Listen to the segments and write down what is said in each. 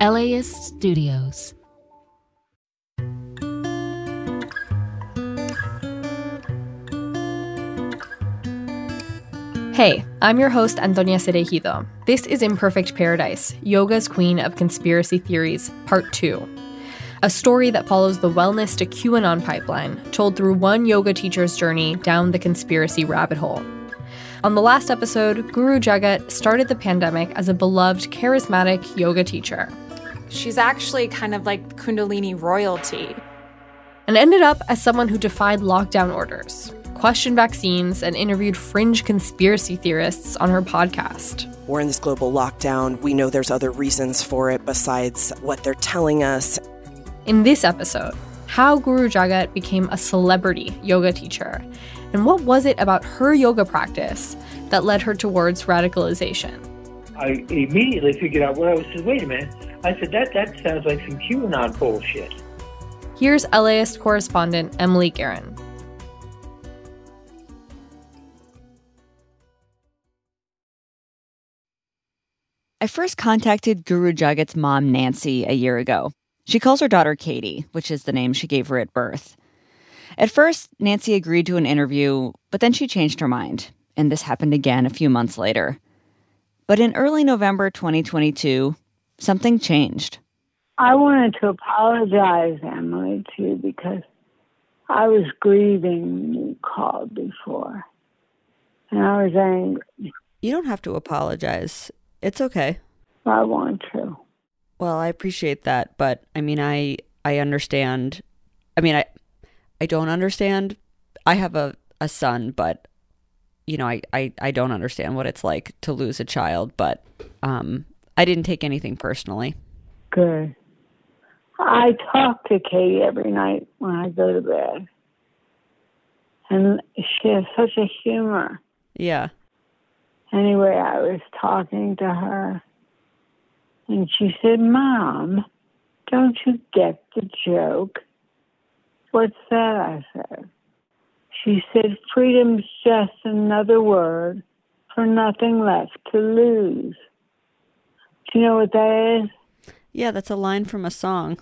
LAist Studios. Hey, I'm your host, Antonia Cereijido. This is Imperfect Paradise, Yoga's Queen of Conspiracy Theories, Part 2. A story that follows the wellness to QAnon pipeline, told through one yoga teacher's journey down the conspiracy rabbit hole. On the last episode, Guru Jagat started the pandemic as a beloved, charismatic yoga teacher. She's actually kind of like Kundalini royalty. And ended up as someone who defied lockdown orders, questioned vaccines, and interviewed fringe conspiracy theorists on her podcast. We're in this global lockdown. We know there's other reasons for it besides what they're telling us. In this episode, how Guru Jagat became a celebrity yoga teacher, and what was it about her yoga practice that led her towards radicalization? I immediately figured out what I was saying. Wait a minute. I said, that, that sounds like some QAnon bullshit. Here's LAist correspondent Emily Guerin. I first contacted Guru Jagat's mom, Nancy, a year ago. She calls her daughter Katie, which is the name she gave her at birth. At first, Nancy agreed to an interview, but then she changed her mind, and this happened again a few months later. But in early November 2022, something changed. I wanted to apologize, Emily, too, because I was grieving when you called before. And I was angry. You don't have to apologize. It's okay. I want to. Well, I appreciate that, but I mean, I I understand. I mean, I I don't understand. I have a a son, but you know, I I I don't understand what it's like to lose a child, but um I didn't take anything personally. Good. I talk to Katie every night when I go to bed. And she has such a humor. Yeah. Anyway, I was talking to her, and she said, Mom, don't you get the joke? What's that? I said. She said, Freedom's just another word for nothing left to lose. Do you know what that is? Yeah, that's a line from a song.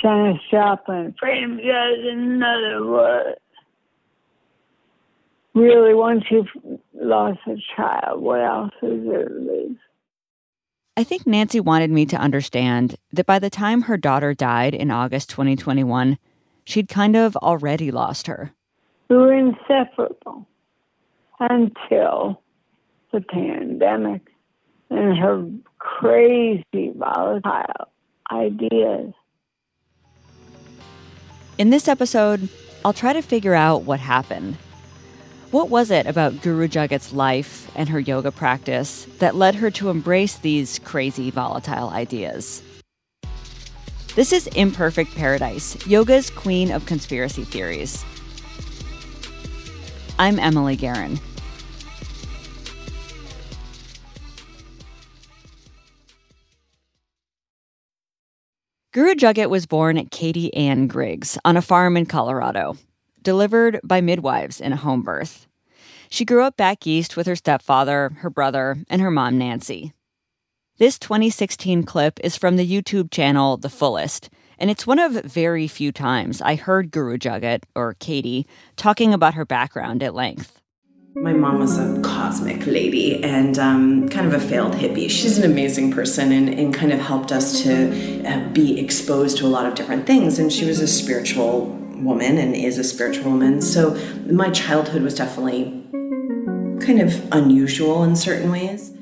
Janis Joplin. Freedom's just another word. Really, once you've lost a child, what else is there to lose? I think Nancy wanted me to understand that by the time her daughter died in August 2021, she'd kind of already lost her. We were inseparable until the pandemic and her crazy, volatile ideas. In this episode, I'll try to figure out what happened. What was it about Guru Jagat's life and her yoga practice that led her to embrace these crazy, volatile ideas? This is Imperfect Paradise, yoga's queen of conspiracy theories. I'm Emily Guerin. Guru Jagat was born at Katie Ann Griggs on a farm in Colorado, delivered by midwives in a home birth. She grew up back east with her stepfather, her brother, and her mom, Nancy. This 2016 clip is from the YouTube channel The Fullest, and it's one of very few times I heard Guru Jagat, or Katie, talking about her background at length. My mom was a cosmic lady and um, kind of a failed hippie. She's an amazing person and, and kind of helped us to uh, be exposed to a lot of different things. And she was a spiritual woman and is a spiritual woman. So my childhood was definitely kind of unusual in certain ways.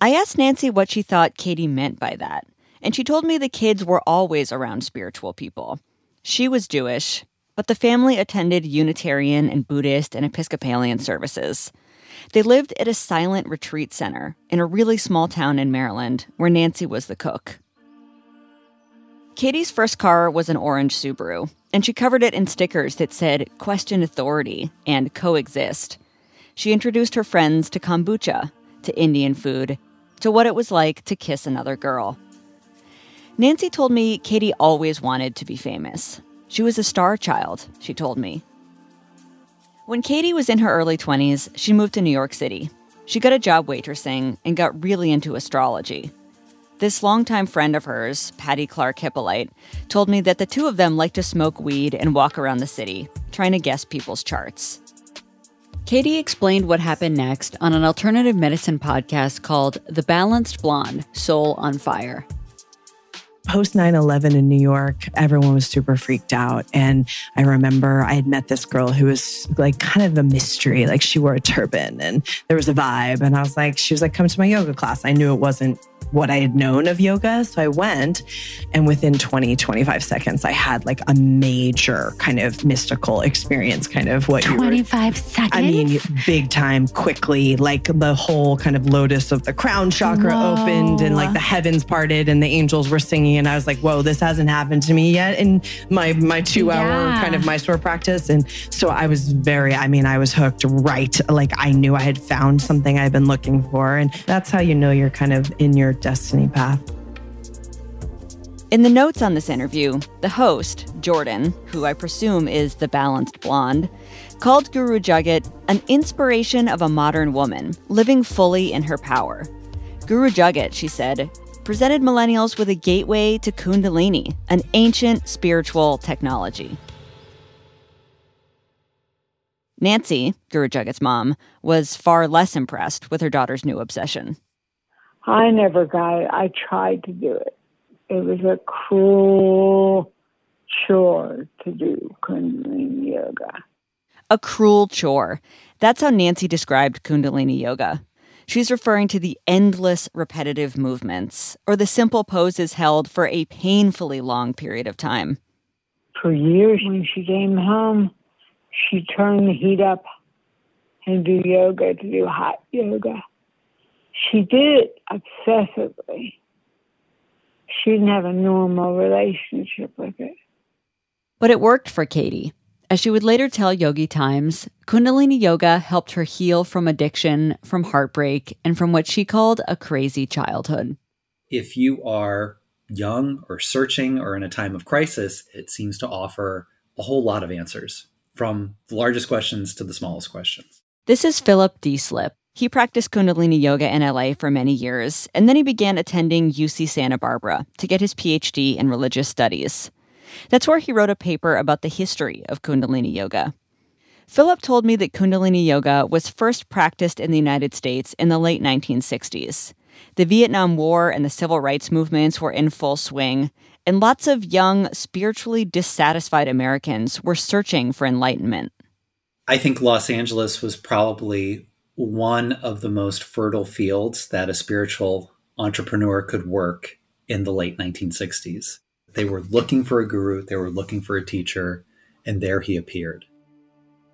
I asked Nancy what she thought Katie meant by that, and she told me the kids were always around spiritual people. She was Jewish, but the family attended Unitarian and Buddhist and Episcopalian services. They lived at a silent retreat center in a really small town in Maryland where Nancy was the cook. Katie's first car was an orange Subaru, and she covered it in stickers that said question authority and coexist. She introduced her friends to kombucha, to Indian food, to what it was like to kiss another girl. Nancy told me Katie always wanted to be famous. She was a star child, she told me. When Katie was in her early 20s, she moved to New York City. She got a job waitressing and got really into astrology. This longtime friend of hers, Patty Clark Hippolyte, told me that the two of them like to smoke weed and walk around the city, trying to guess people's charts. Katie explained what happened next on an alternative medicine podcast called The Balanced Blonde Soul on Fire post 9 11 in New York, everyone was super freaked out. And I remember I had met this girl who was like kind of a mystery. Like she wore a turban and there was a vibe. And I was like, she was like, come to my yoga class. I knew it wasn't what I had known of yoga. So I went, and within 20, 25 seconds, I had like a major kind of mystical experience, kind of what 25 were, seconds? I mean, big time, quickly, like the whole kind of lotus of the crown chakra Whoa. opened and like the heavens parted and the angels were singing. And I was like, whoa, this hasn't happened to me yet in my, my two hour kind of Mysore practice. And so I was very, I mean, I was hooked right. Like I knew I had found something I've been looking for. And that's how you know you're kind of in your destiny path. In the notes on this interview, the host, Jordan, who I presume is the balanced blonde, called Guru Jagat an inspiration of a modern woman living fully in her power. Guru Jagat, she said, presented millennials with a gateway to Kundalini, an ancient spiritual technology. Nancy, Guru Jagat's mom, was far less impressed with her daughter's new obsession. I never got it. I tried to do it. It was a cruel chore to do Kundalini yoga. A cruel chore. That's how Nancy described Kundalini yoga. She's referring to the endless repetitive movements or the simple poses held for a painfully long period of time. For years, when she came home, she turned the heat up and do yoga to do hot yoga she did it obsessively. She didn't have a normal relationship with it. But it worked for Katie. As she would later tell Yogi Times, Kundalini Yoga helped her heal from addiction, from heartbreak, and from what she called a crazy childhood. If you are young or searching or in a time of crisis, it seems to offer a whole lot of answers, from the largest questions to the smallest questions. This is Philip Deslippe. He practiced Kundalini yoga in LA for many years, and then he began attending UC Santa Barbara to get his PhD in religious studies. That's where he wrote a paper about the history of Kundalini yoga. Philip told me that Kundalini yoga was first practiced in the United States in the late 1960s. The Vietnam War and the civil rights movements were in full swing, and lots of young, spiritually dissatisfied Americans were searching for enlightenment. I think Los Angeles was probably one of the most fertile fields that a spiritual entrepreneur could work in the late 1960s. They were looking for a guru, they were looking for a teacher, and there he appeared.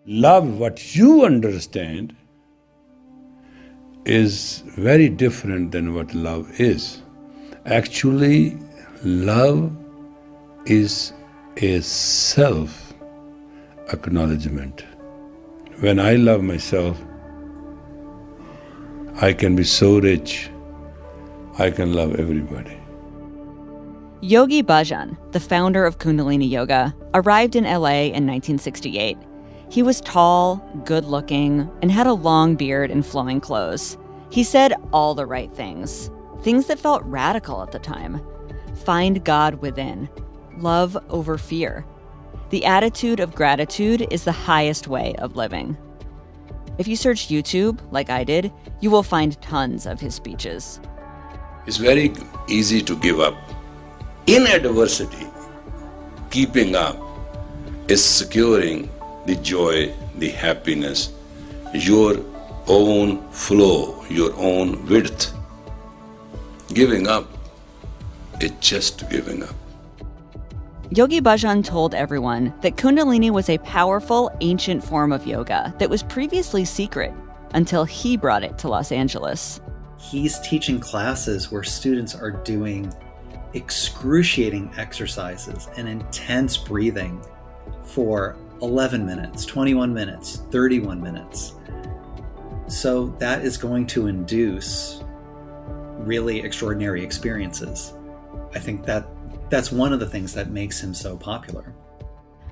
Love, what you understand, is very different than what love is. Actually, love is a self acknowledgement. When I love myself, I can be so rich, I can love everybody. Yogi Bhajan, the founder of Kundalini Yoga, arrived in LA in 1968. He was tall, good looking, and had a long beard and flowing clothes. He said all the right things, things that felt radical at the time. Find God within, love over fear. The attitude of gratitude is the highest way of living. If you search YouTube, like I did, you will find tons of his speeches. It's very easy to give up. In adversity, keeping up is securing the joy, the happiness, your own flow, your own width. Giving up is just giving up. Yogi Bhajan told everyone that Kundalini was a powerful, ancient form of yoga that was previously secret until he brought it to Los Angeles. He's teaching classes where students are doing excruciating exercises and intense breathing for 11 minutes, 21 minutes, 31 minutes. So that is going to induce really extraordinary experiences. I think that that's one of the things that makes him so popular.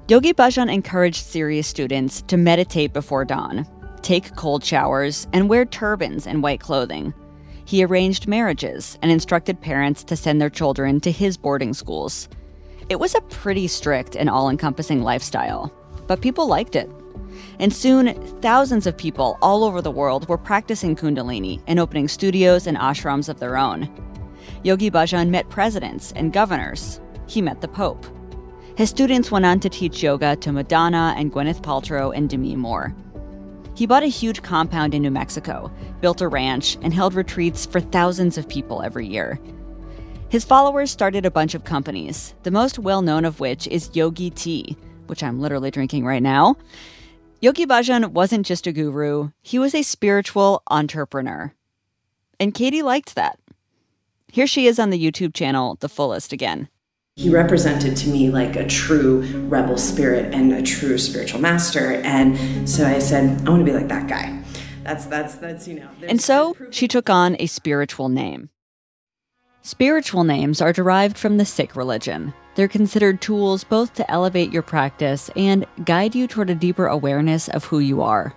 Yogi Bhajan encouraged serious students to meditate before dawn, take cold showers, and wear turbans and white clothing. He arranged marriages and instructed parents to send their children to his boarding schools. It was a pretty strict and all encompassing lifestyle, but people liked it. And soon, thousands of people all over the world were practicing Kundalini and opening studios and ashrams of their own. Yogi Bhajan met presidents and governors. He met the Pope. His students went on to teach yoga to Madonna and Gwyneth Paltrow and Demi Moore. He bought a huge compound in New Mexico, built a ranch, and held retreats for thousands of people every year. His followers started a bunch of companies, the most well known of which is Yogi Tea, which I'm literally drinking right now. Yogi Bhajan wasn't just a guru, he was a spiritual entrepreneur. And Katie liked that. Here she is on the YouTube channel, The Fullest again. He represented to me like a true rebel spirit and a true spiritual master. And so I said, I want to be like that guy. That's, that's, that's, you know. And so she took on a spiritual name. Spiritual names are derived from the Sikh religion. They're considered tools both to elevate your practice and guide you toward a deeper awareness of who you are.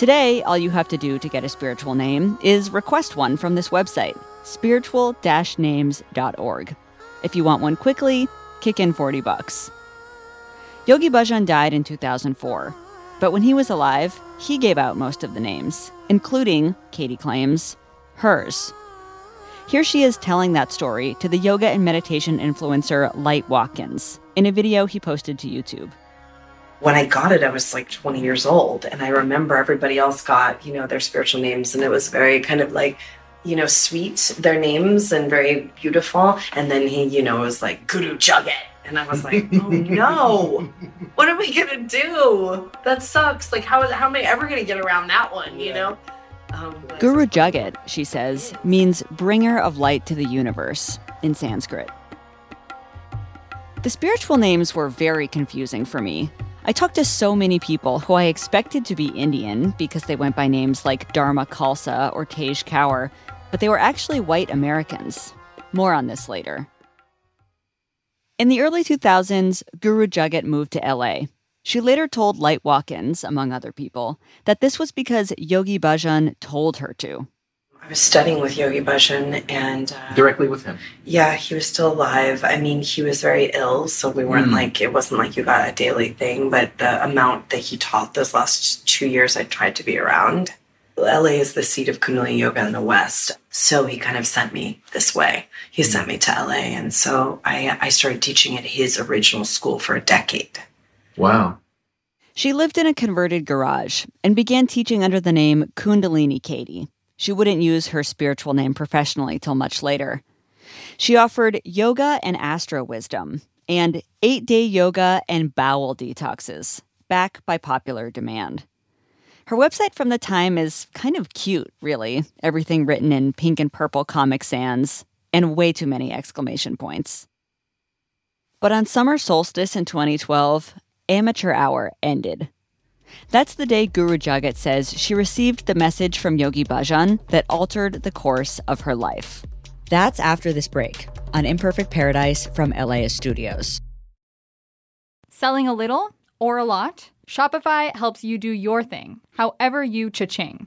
Today, all you have to do to get a spiritual name is request one from this website, spiritual names.org. If you want one quickly, kick in 40 bucks. Yogi Bhajan died in 2004, but when he was alive, he gave out most of the names, including, Katie claims, hers. Here she is telling that story to the yoga and meditation influencer Light Watkins in a video he posted to YouTube. When I got it, I was like 20 years old, and I remember everybody else got, you know, their spiritual names, and it was very kind of like you know, sweet, their names, and very beautiful. And then he, you know, was like, Guru Jagat. And I was like, oh no, what am we gonna do? That sucks. Like, how, how am I ever gonna get around that one, you know? Um, Guru Jagat, she says, means bringer of light to the universe in Sanskrit. The spiritual names were very confusing for me. I talked to so many people who I expected to be Indian because they went by names like Dharma Khalsa or Tej Kaur, but they were actually white Americans. More on this later. In the early 2000s, Guru Jagat moved to LA. She later told Light Watkins, among other people, that this was because Yogi Bhajan told her to. I was studying with Yogi Bhajan and. Uh, Directly with him? Yeah, he was still alive. I mean, he was very ill, so we weren't mm. like, it wasn't like you got a daily thing, but the amount that he taught those last two years, I tried to be around. LA is the seat of Kundalini Yoga in the West. So he kind of sent me this way. He sent me to LA. And so I, I started teaching at his original school for a decade. Wow. She lived in a converted garage and began teaching under the name Kundalini Katie. She wouldn't use her spiritual name professionally till much later. She offered yoga and astro wisdom and eight day yoga and bowel detoxes, back by popular demand. Her website from the time is kind of cute, really. Everything written in pink and purple Comic Sans, and way too many exclamation points. But on summer solstice in 2012, amateur hour ended. That's the day Guru Jagat says she received the message from Yogi Bhajan that altered the course of her life. That's after this break on Imperfect Paradise from LAist Studios. Selling a little or a lot? Shopify helps you do your thing, however you cha-ching.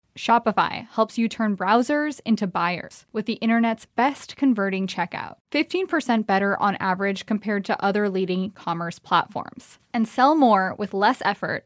Shopify helps you turn browsers into buyers with the internet's best converting checkout. 15% better on average compared to other leading commerce platforms. And sell more with less effort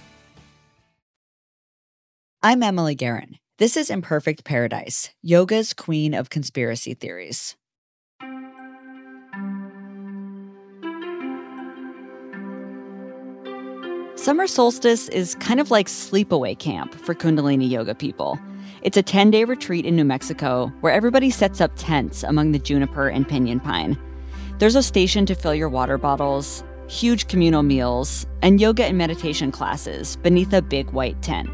I'm Emily Guerin. This is Imperfect Paradise, yoga's queen of conspiracy theories. Summer solstice is kind of like sleepaway camp for Kundalini yoga people. It's a 10 day retreat in New Mexico where everybody sets up tents among the juniper and pinyon pine. There's a station to fill your water bottles, huge communal meals, and yoga and meditation classes beneath a big white tent.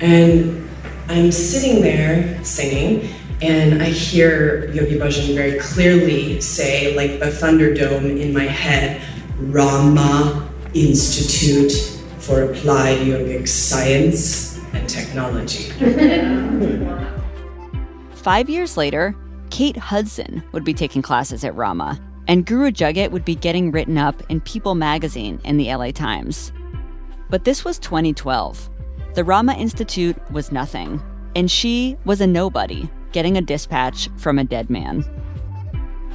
And I'm sitting there singing, and I hear Yogi Bhajan very clearly say, like the Thunderdome in my head, Rama Institute for Applied Yogic Science and Technology. Five years later, Kate Hudson would be taking classes at Rama, and Guru Jagat would be getting written up in People magazine and the LA Times. But this was 2012. The Rama Institute was nothing, and she was a nobody getting a dispatch from a dead man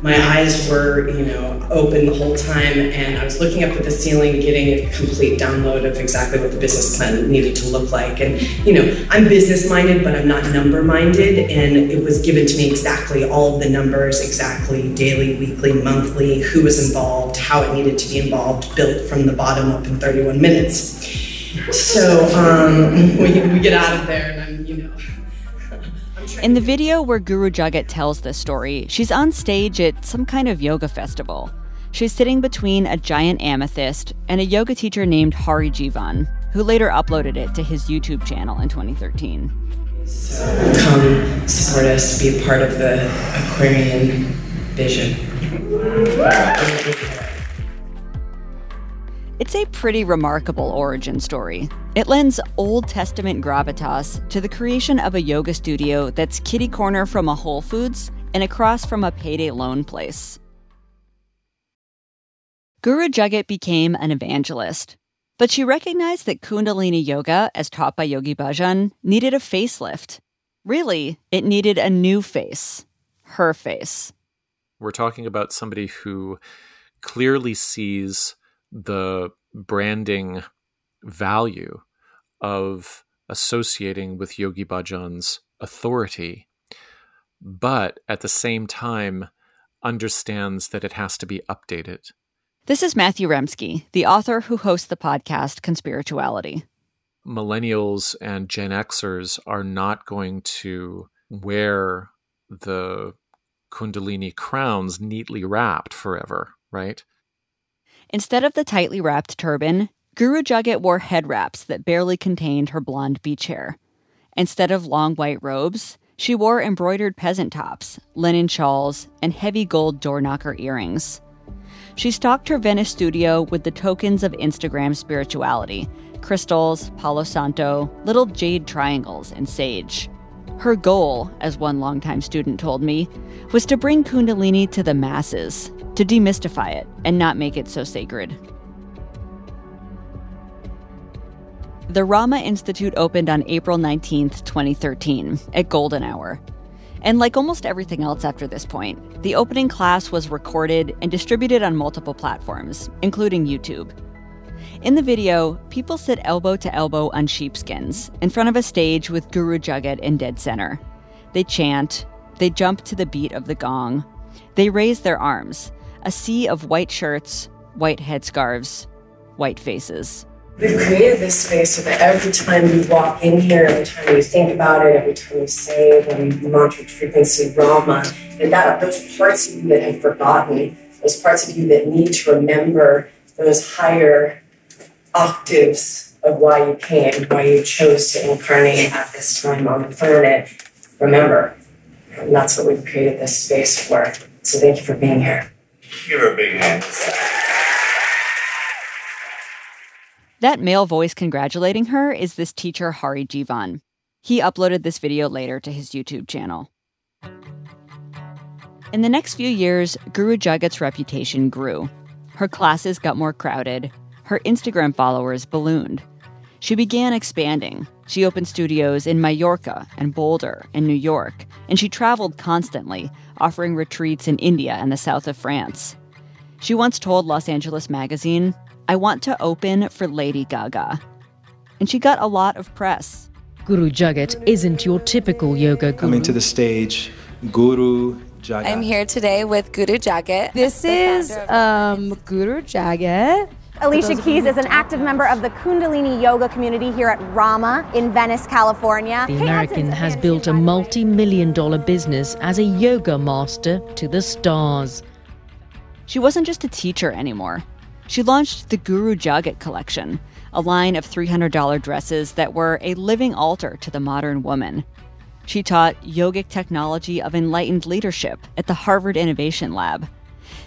my eyes were, you know, open the whole time, and I was looking up at the ceiling, getting a complete download of exactly what the business plan needed to look like. And you know, I'm business minded, but I'm not number minded, and it was given to me exactly all of the numbers, exactly daily, weekly, monthly, who was involved, how it needed to be involved, built from the bottom up in 31 minutes. So um, we, we get out of there, and I'm, you know. In the video where Guru Jagat tells this story, she's on stage at some kind of yoga festival. She's sitting between a giant amethyst and a yoga teacher named Hari Jivan, who later uploaded it to his YouTube channel in 2013. So come support us, be a part of the Aquarian vision. It's a pretty remarkable origin story. It lends Old Testament gravitas to the creation of a yoga studio that's kitty corner from a Whole Foods and across from a payday loan place. Guru Jagat became an evangelist, but she recognized that Kundalini yoga, as taught by Yogi Bhajan, needed a facelift. Really, it needed a new face her face. We're talking about somebody who clearly sees the branding value of associating with Yogi Bhajan's authority, but at the same time understands that it has to be updated. This is Matthew Remski, the author who hosts the podcast Conspirituality. Millennials and Gen Xers are not going to wear the Kundalini crowns neatly wrapped forever, right? Instead of the tightly wrapped turban, Guru Jagat wore head wraps that barely contained her blonde beach hair. Instead of long white robes, she wore embroidered peasant tops, linen shawls, and heavy gold door knocker earrings. She stocked her Venice studio with the tokens of Instagram spirituality crystals, Palo Santo, little jade triangles, and sage. Her goal, as one longtime student told me, was to bring Kundalini to the masses, to demystify it and not make it so sacred. The Rama Institute opened on April 19, 2013, at Golden Hour. And like almost everything else after this point, the opening class was recorded and distributed on multiple platforms, including YouTube. In the video, people sit elbow to elbow on sheepskins in front of a stage with Guru Jagat in dead center. They chant, they jump to the beat of the gong, they raise their arms, a sea of white shirts, white headscarves, white faces. We've created this space so that every time you walk in here, every time you think about it, every time you say the mantra frequency Rama, and that those parts of you that have forgotten, those parts of you that need to remember those higher octaves of why you came, why you chose to incarnate at this time on the planet, remember. And that's what we've created this space for. So thank you for being here. Give her a big hand. That male voice congratulating her is this teacher, Hari Jivan. He uploaded this video later to his YouTube channel. In the next few years, Guru Jagat's reputation grew. Her classes got more crowded, her Instagram followers ballooned. She began expanding. She opened studios in Mallorca and Boulder and New York, and she traveled constantly, offering retreats in India and the south of France. She once told Los Angeles Magazine, I want to open for Lady Gaga. And she got a lot of press. Guru Jagat isn't your typical yoga guru. Coming to the stage, Guru Jagat. I'm here today with Guru Jagat. This is um, Guru Jagat. Alicia Keys is an active member of the Kundalini Yoga community here at Rama in Venice, California. The American has built a multi million dollar business as a yoga master to the stars. She wasn't just a teacher anymore. She launched the Guru Jagat collection, a line of $300 dresses that were a living altar to the modern woman. She taught yogic technology of enlightened leadership at the Harvard Innovation Lab.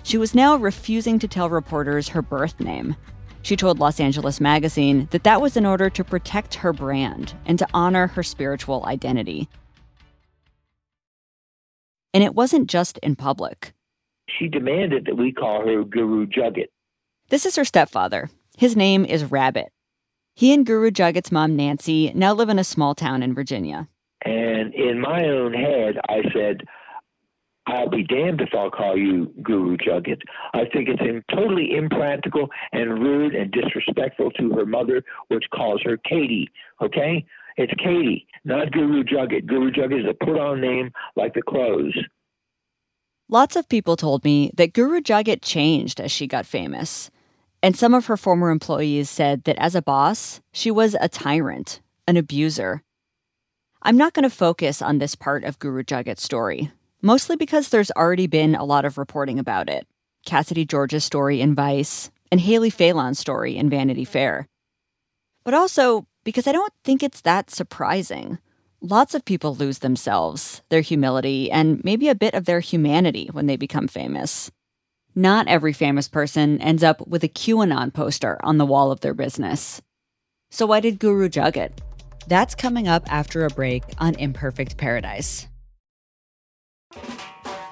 She was now refusing to tell reporters her birth name. She told Los Angeles Magazine that that was in order to protect her brand and to honor her spiritual identity. And it wasn't just in public. She demanded that we call her Guru Jagat. This is her stepfather. His name is Rabbit. He and Guru Jagat's mom, Nancy, now live in a small town in Virginia. And in my own head, I said, I'll be damned if I'll call you Guru Jagat. I think it's in, totally impractical and rude and disrespectful to her mother, which calls her Katie. Okay? It's Katie, not Guru Jagat. Guru Jagat is a put on name like the clothes. Lots of people told me that Guru Jagat changed as she got famous. And some of her former employees said that as a boss, she was a tyrant, an abuser. I'm not going to focus on this part of Guru Jagat's story, mostly because there's already been a lot of reporting about it. Cassidy George's story in Vice, and Haley Phelan's story in Vanity Fair. But also because I don't think it's that surprising. Lots of people lose themselves, their humility, and maybe a bit of their humanity when they become famous. Not every famous person ends up with a QAnon poster on the wall of their business. So, why did Guru Jagat? That's coming up after a break on Imperfect Paradise.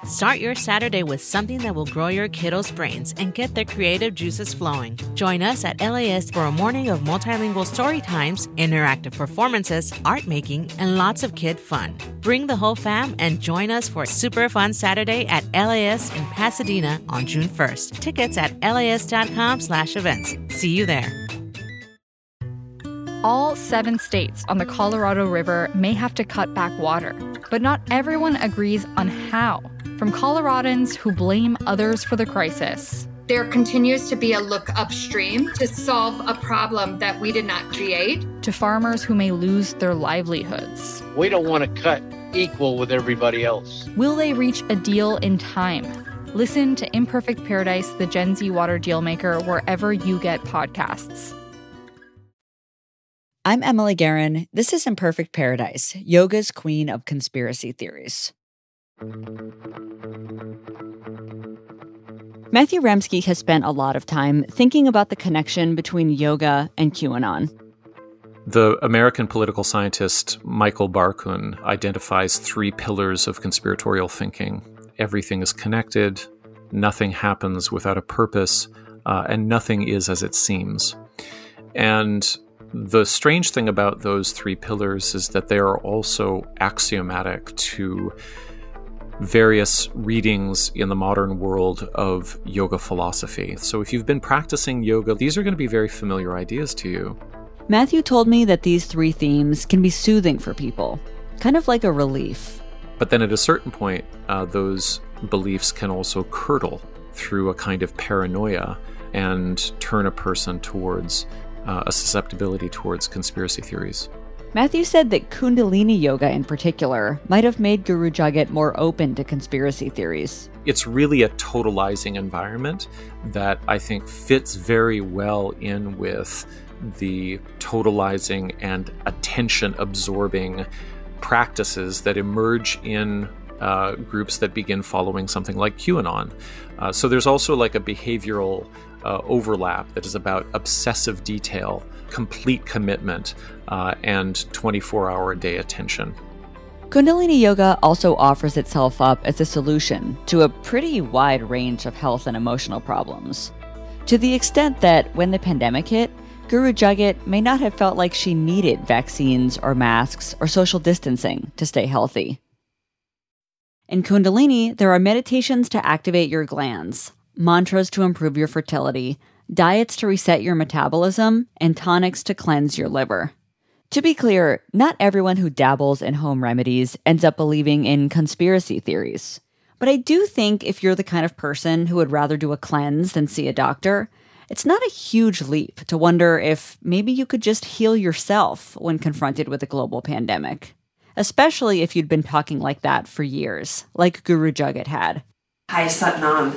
Start your Saturday with something that will grow your kiddos' brains and get their creative juices flowing. Join us at LAist for a morning of multilingual story times, interactive performances, art making, and lots of kid fun. Bring the whole fam and join us for super fun Saturday at LAist in Pasadena on June 1st. Tickets at laist.com slash events. See you there. All seven states on the Colorado River may have to cut back water, but not everyone agrees on how. From Coloradans who blame others for the crisis. There continues to be a look upstream to solve a problem that we did not create. To farmers who may lose their livelihoods. We don't want to cut equal with everybody else. Will they reach a deal in time? Listen to Imperfect Paradise, the Gen Z Water Dealmaker, wherever you get podcasts. I'm Emily Guerin. This is Imperfect Paradise, yoga's queen of conspiracy theories. Matthew Remski has spent a lot of time thinking about the connection between yoga and QAnon. The American political scientist Michael Barkun identifies three pillars of conspiratorial thinking everything is connected, nothing happens without a purpose, uh, and nothing is as it seems. And the strange thing about those three pillars is that they are also axiomatic to various readings in the modern world of yoga philosophy. So if you've been practicing yoga, these are going to be very familiar ideas to you. Matthew told me that these three themes can be soothing for people, kind of like a relief. But then at a certain point, uh, those beliefs can also curdle through a kind of paranoia and turn a person towards uh, a susceptibility towards conspiracy theories. Matthew said that Kundalini yoga in particular might have made Guru Jagat more open to conspiracy theories. It's really a totalizing environment that I think fits very well in with the totalizing and attention absorbing practices that emerge in uh, groups that begin following something like QAnon. Uh, so there's also like a behavioral uh, overlap that is about obsessive detail, complete commitment, uh, and 24 hour a day attention. Kundalini Yoga also offers itself up as a solution to a pretty wide range of health and emotional problems. To the extent that when the pandemic hit, Guru Jagat may not have felt like she needed vaccines or masks or social distancing to stay healthy. In Kundalini, there are meditations to activate your glands, mantras to improve your fertility, diets to reset your metabolism, and tonics to cleanse your liver. To be clear, not everyone who dabbles in home remedies ends up believing in conspiracy theories. But I do think if you're the kind of person who would rather do a cleanse than see a doctor, it's not a huge leap to wonder if maybe you could just heal yourself when confronted with a global pandemic. Especially if you'd been talking like that for years, like Guru Jagat had. Hi, Satnam.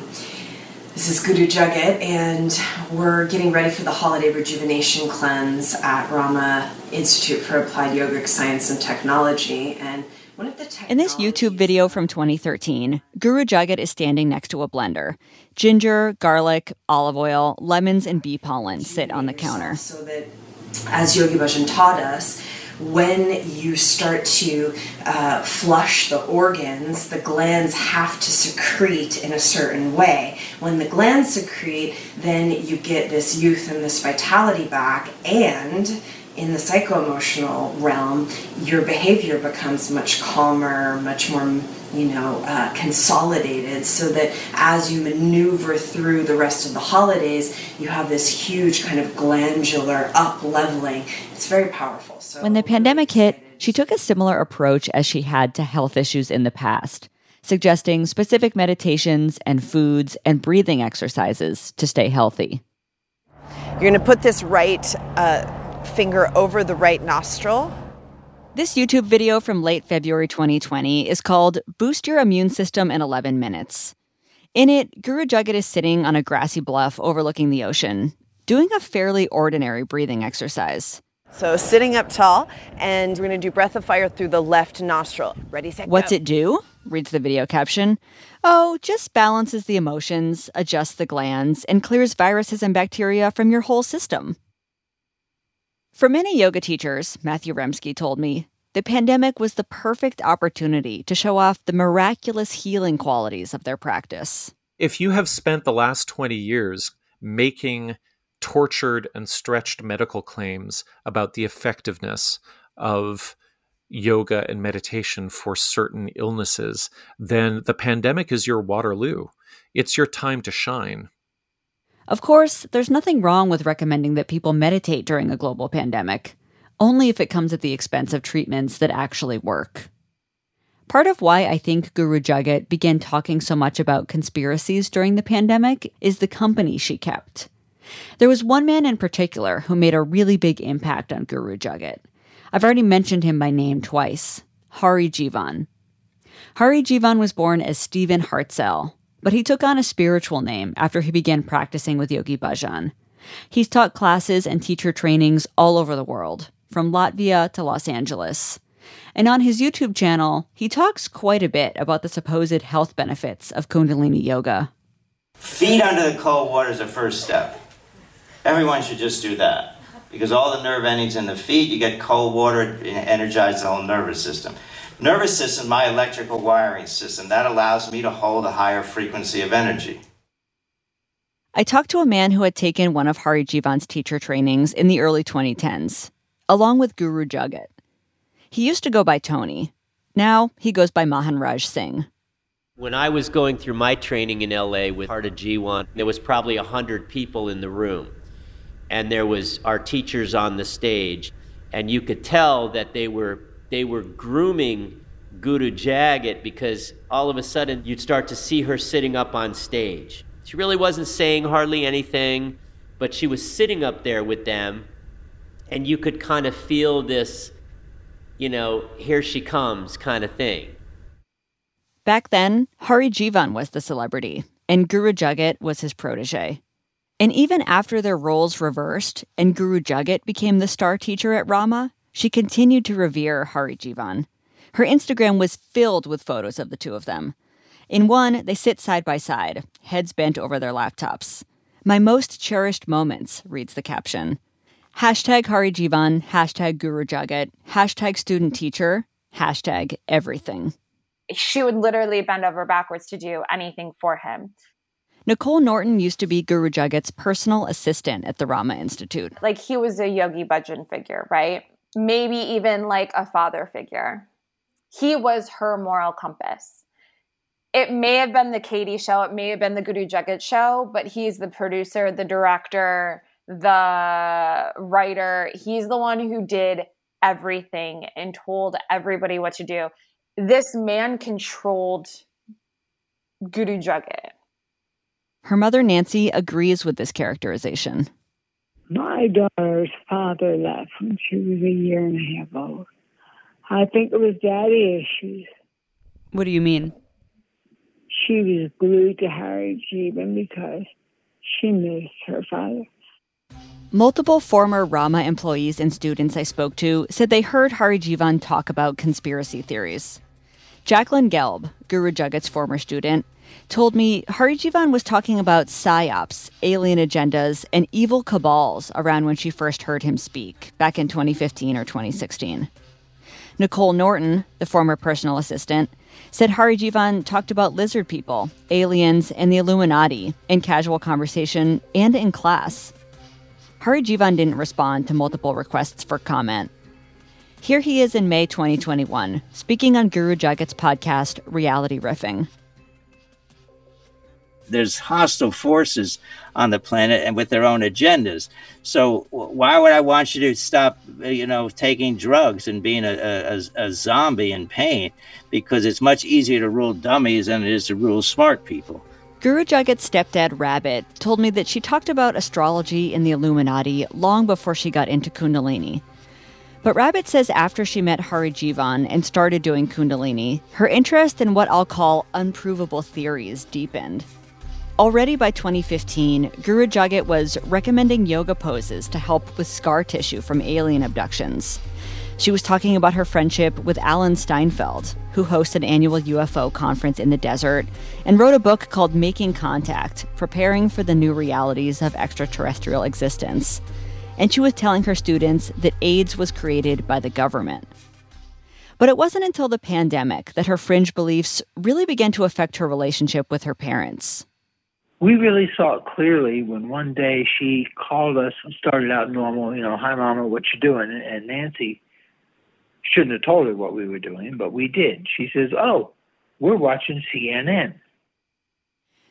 This is Guru Jagat, and we're getting ready for the holiday rejuvenation cleanse at Rama Institute for Applied Yogic Science and Technology. And one of the In this YouTube video from 2013, Guru Jagat is standing next to a blender. Ginger, garlic, olive oil, lemons, and bee pollen sit on the counter. So that, as Yogi Bhajan taught us, when you start to uh, flush the organs, the glands have to secrete in a certain way. When the glands secrete, then you get this youth and this vitality back, and in the psycho emotional realm, your behavior becomes much calmer, much more you know, uh, consolidated so that as you maneuver through the rest of the holidays, you have this huge kind of glandular up leveling. It's very powerful. So when the pandemic hit, she took a similar approach as she had to health issues in the past, suggesting specific meditations and foods and breathing exercises to stay healthy. You're going to put this right uh, finger over the right nostril this YouTube video from late February 2020 is called Boost Your Immune System in 11 Minutes. In it, Guru Jagat is sitting on a grassy bluff overlooking the ocean, doing a fairly ordinary breathing exercise. So, sitting up tall, and we're going to do breath of fire through the left nostril. Ready, set, go. What's it do? reads the video caption. Oh, just balances the emotions, adjusts the glands, and clears viruses and bacteria from your whole system. For many yoga teachers, Matthew Remski told me, the pandemic was the perfect opportunity to show off the miraculous healing qualities of their practice. If you have spent the last 20 years making tortured and stretched medical claims about the effectiveness of yoga and meditation for certain illnesses, then the pandemic is your Waterloo. It's your time to shine. Of course, there's nothing wrong with recommending that people meditate during a global pandemic, only if it comes at the expense of treatments that actually work. Part of why I think Guru Jagat began talking so much about conspiracies during the pandemic is the company she kept. There was one man in particular who made a really big impact on Guru Jagat. I've already mentioned him by name twice Hari Jivan. Hari Jivan was born as Stephen Hartzell, but he took on a spiritual name after he began practicing with Yogi Bhajan. He's taught classes and teacher trainings all over the world, from Latvia to Los Angeles. And on his YouTube channel, he talks quite a bit about the supposed health benefits of Kundalini Yoga. Feet under the cold water is the first step. Everyone should just do that. Because all the nerve endings in the feet, you get cold water, it energizes the whole nervous system. Nervous system, my electrical wiring system, that allows me to hold a higher frequency of energy. I talked to a man who had taken one of Hari Jivan's teacher trainings in the early 2010s, along with Guru Jagat. He used to go by Tony. Now he goes by Mahanraj Singh. When I was going through my training in LA with Hari Jivan, there was probably 100 people in the room. And there was our teachers on the stage. And you could tell that they were, they were grooming Guru Jagat because all of a sudden you'd start to see her sitting up on stage. She really wasn't saying hardly anything, but she was sitting up there with them. And you could kind of feel this, you know, here she comes kind of thing. Back then, Hari Jivan was the celebrity, and Guru Jagat was his protege. And even after their roles reversed and Guru Jagat became the star teacher at Rama, she continued to revere Hari Jivan. Her Instagram was filled with photos of the two of them. In one, they sit side by side, heads bent over their laptops. My most cherished moments, reads the caption. Hashtag Hari Jivan, hashtag Guru Jagat, hashtag student teacher, hashtag everything she would literally bend over backwards to do anything for him. Nicole Norton used to be Guru Jagat's personal assistant at the Rama Institute. Like he was a Yogi Bhajan figure, right? Maybe even like a father figure. He was her moral compass. It may have been the Katie show, it may have been the Guru Jagat show, but he's the producer, the director, the writer. He's the one who did everything and told everybody what to do this man controlled Guru Jagat. Her mother, Nancy, agrees with this characterization. My daughter's father left when she was a year and a half old. I think it was daddy issues. What do you mean? She was glued to Hari Jivan because she missed her father. Multiple former Rama employees and students I spoke to said they heard Hari Jivan talk about conspiracy theories. Jacqueline Gelb, Guru Jagat's former student, told me Hari Jivan was talking about psyops, alien agendas, and evil cabals around when she first heard him speak, back in 2015 or 2016. Nicole Norton, the former personal assistant, said Hari Jivan talked about lizard people, aliens, and the Illuminati in casual conversation and in class. Hari Jivan didn't respond to multiple requests for comment, here he is in May 2021, speaking on Guru Jagat's podcast, Reality Riffing. There's hostile forces on the planet and with their own agendas. So why would I want you to stop, you know, taking drugs and being a, a, a zombie in pain? Because it's much easier to rule dummies than it is to rule smart people. Guru Jagat's stepdad, Rabbit, told me that she talked about astrology and the Illuminati long before she got into Kundalini. But Rabbit says after she met Hari Jivan and started doing Kundalini, her interest in what I'll call unprovable theories deepened. Already by 2015, Guru Jagat was recommending yoga poses to help with scar tissue from alien abductions. She was talking about her friendship with Alan Steinfeld, who hosts an annual UFO conference in the desert, and wrote a book called Making Contact Preparing for the New Realities of Extraterrestrial Existence and she was telling her students that AIDS was created by the government. But it wasn't until the pandemic that her fringe beliefs really began to affect her relationship with her parents. We really saw it clearly when one day she called us and started out normal, you know, hi mama, what you doing? And Nancy shouldn't have told her what we were doing, but we did. She says, "Oh, we're watching CNN."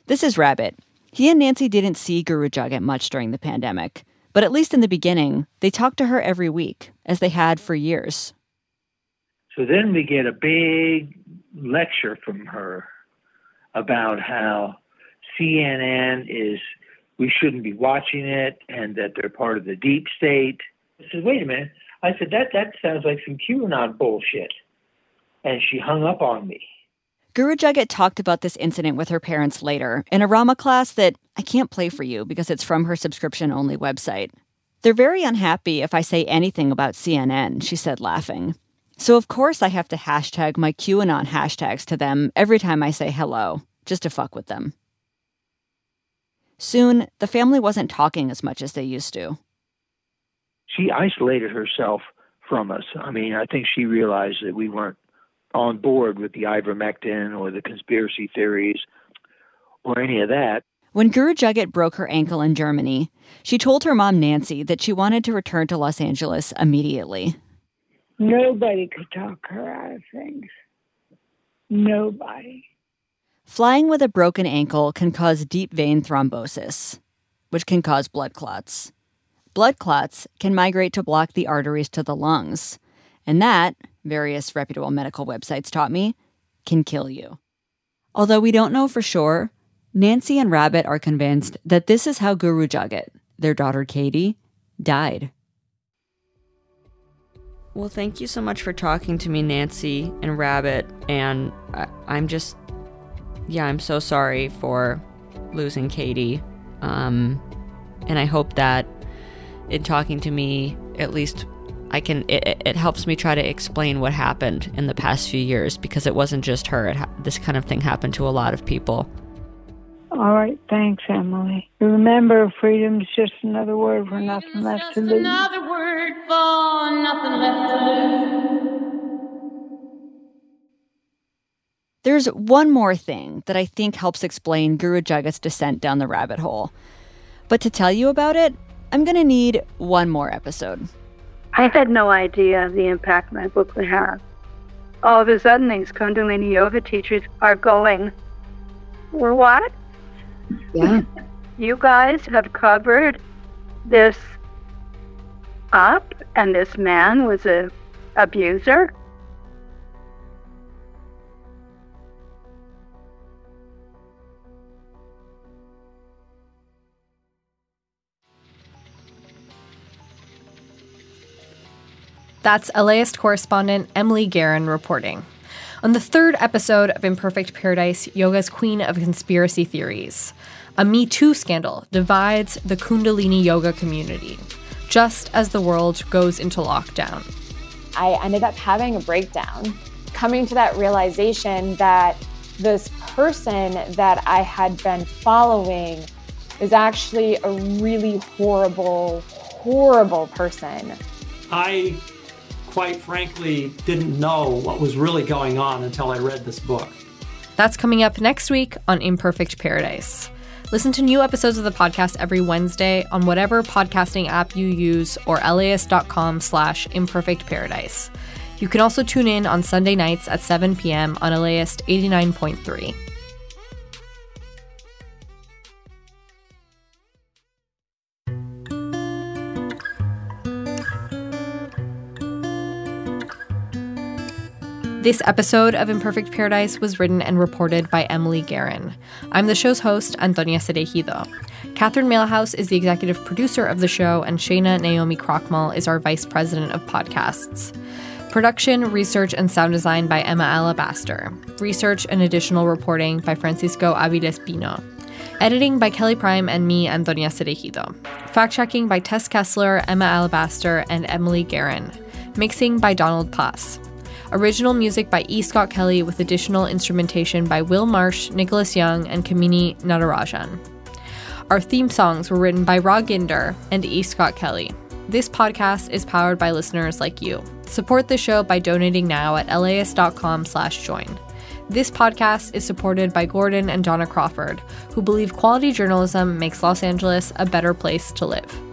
This is Rabbit. He and Nancy didn't see Guru Jagat much during the pandemic. But at least in the beginning, they talked to her every week, as they had for years. So then we get a big lecture from her about how CNN is, we shouldn't be watching it and that they're part of the deep state. I said, wait a minute. I said, that, that sounds like some QAnon bullshit. And she hung up on me. Guru Jagat talked about this incident with her parents later in a Rama class that I can't play for you because it's from her subscription only website. They're very unhappy if I say anything about CNN, she said, laughing. So, of course, I have to hashtag my QAnon hashtags to them every time I say hello, just to fuck with them. Soon, the family wasn't talking as much as they used to. She isolated herself from us. I mean, I think she realized that we weren't on board with the ivermectin or the conspiracy theories or any of that. When Guru Jagat broke her ankle in Germany, she told her mom Nancy that she wanted to return to Los Angeles immediately. Nobody could talk her out of things. Nobody. Flying with a broken ankle can cause deep vein thrombosis, which can cause blood clots. Blood clots can migrate to block the arteries to the lungs, and that, various reputable medical websites taught me, can kill you. Although we don't know for sure, Nancy and Rabbit are convinced that this is how Guru Jagat, their daughter Katie, died. Well, thank you so much for talking to me, Nancy and Rabbit. And I, am just, yeah, I'm so sorry for losing Katie. Um, and I hope that in talking to me, at least I can, it, it helps me try to explain what happened in the past few years because it wasn't just her. It, this kind of thing happened to a lot of people. All right, thanks, Emily. Remember, freedom's just another word for nothing left to lose. Another word for nothing left to lose. There's one more thing that I think helps explain Guru Jagat's descent down the rabbit hole. But to tell you about it, I'm going to need one more episode. I had no idea the impact my book would have. All of a sudden, these Kundalini yoga teachers are going, We're what? Yeah. You guys have covered this up, and this man was a abuser. That's LAist correspondent Emily Guerin reporting. On the third episode of Imperfect Paradise, Yoga's Queen of Conspiracy Theories, a Me Too scandal divides the Kundalini yoga community, just as the world goes into lockdown. I ended up having a breakdown, coming to that realization that this person that I had been following is actually a really horrible, horrible person. I quite frankly didn't know what was really going on until I read this book. That's coming up next week on Imperfect Paradise. Listen to new episodes of the podcast every Wednesday on whatever podcasting app you use or laist.com slash imperfect paradise. You can also tune in on Sunday nights at 7 p.m. on LAist 89.3. This episode of Imperfect Paradise was written and reported by Emily Guerin. I'm the show's host, Antonia Cereijido. Catherine Mailhouse is the executive producer of the show, and Shana Naomi Krochmal is our vice president of podcasts. Production, research, and sound design by Emma Alabaster. Research and additional reporting by Francisco Aviles Pino. Editing by Kelly Prime and me, Antonia Cereijido. Fact checking by Tess Kessler, Emma Alabaster, and Emily Guerin. Mixing by Donald Paz. Original music by E. Scott Kelly with additional instrumentation by Will Marsh, Nicholas Young, and Kamini Natarajan. Our theme songs were written by Ra Ginder and E. Scott Kelly. This podcast is powered by listeners like you. Support the show by donating now at laist.com slash join. This podcast is supported by Gordon and Dona Crawford, who believe quality journalism makes Los Angeles a better place to live.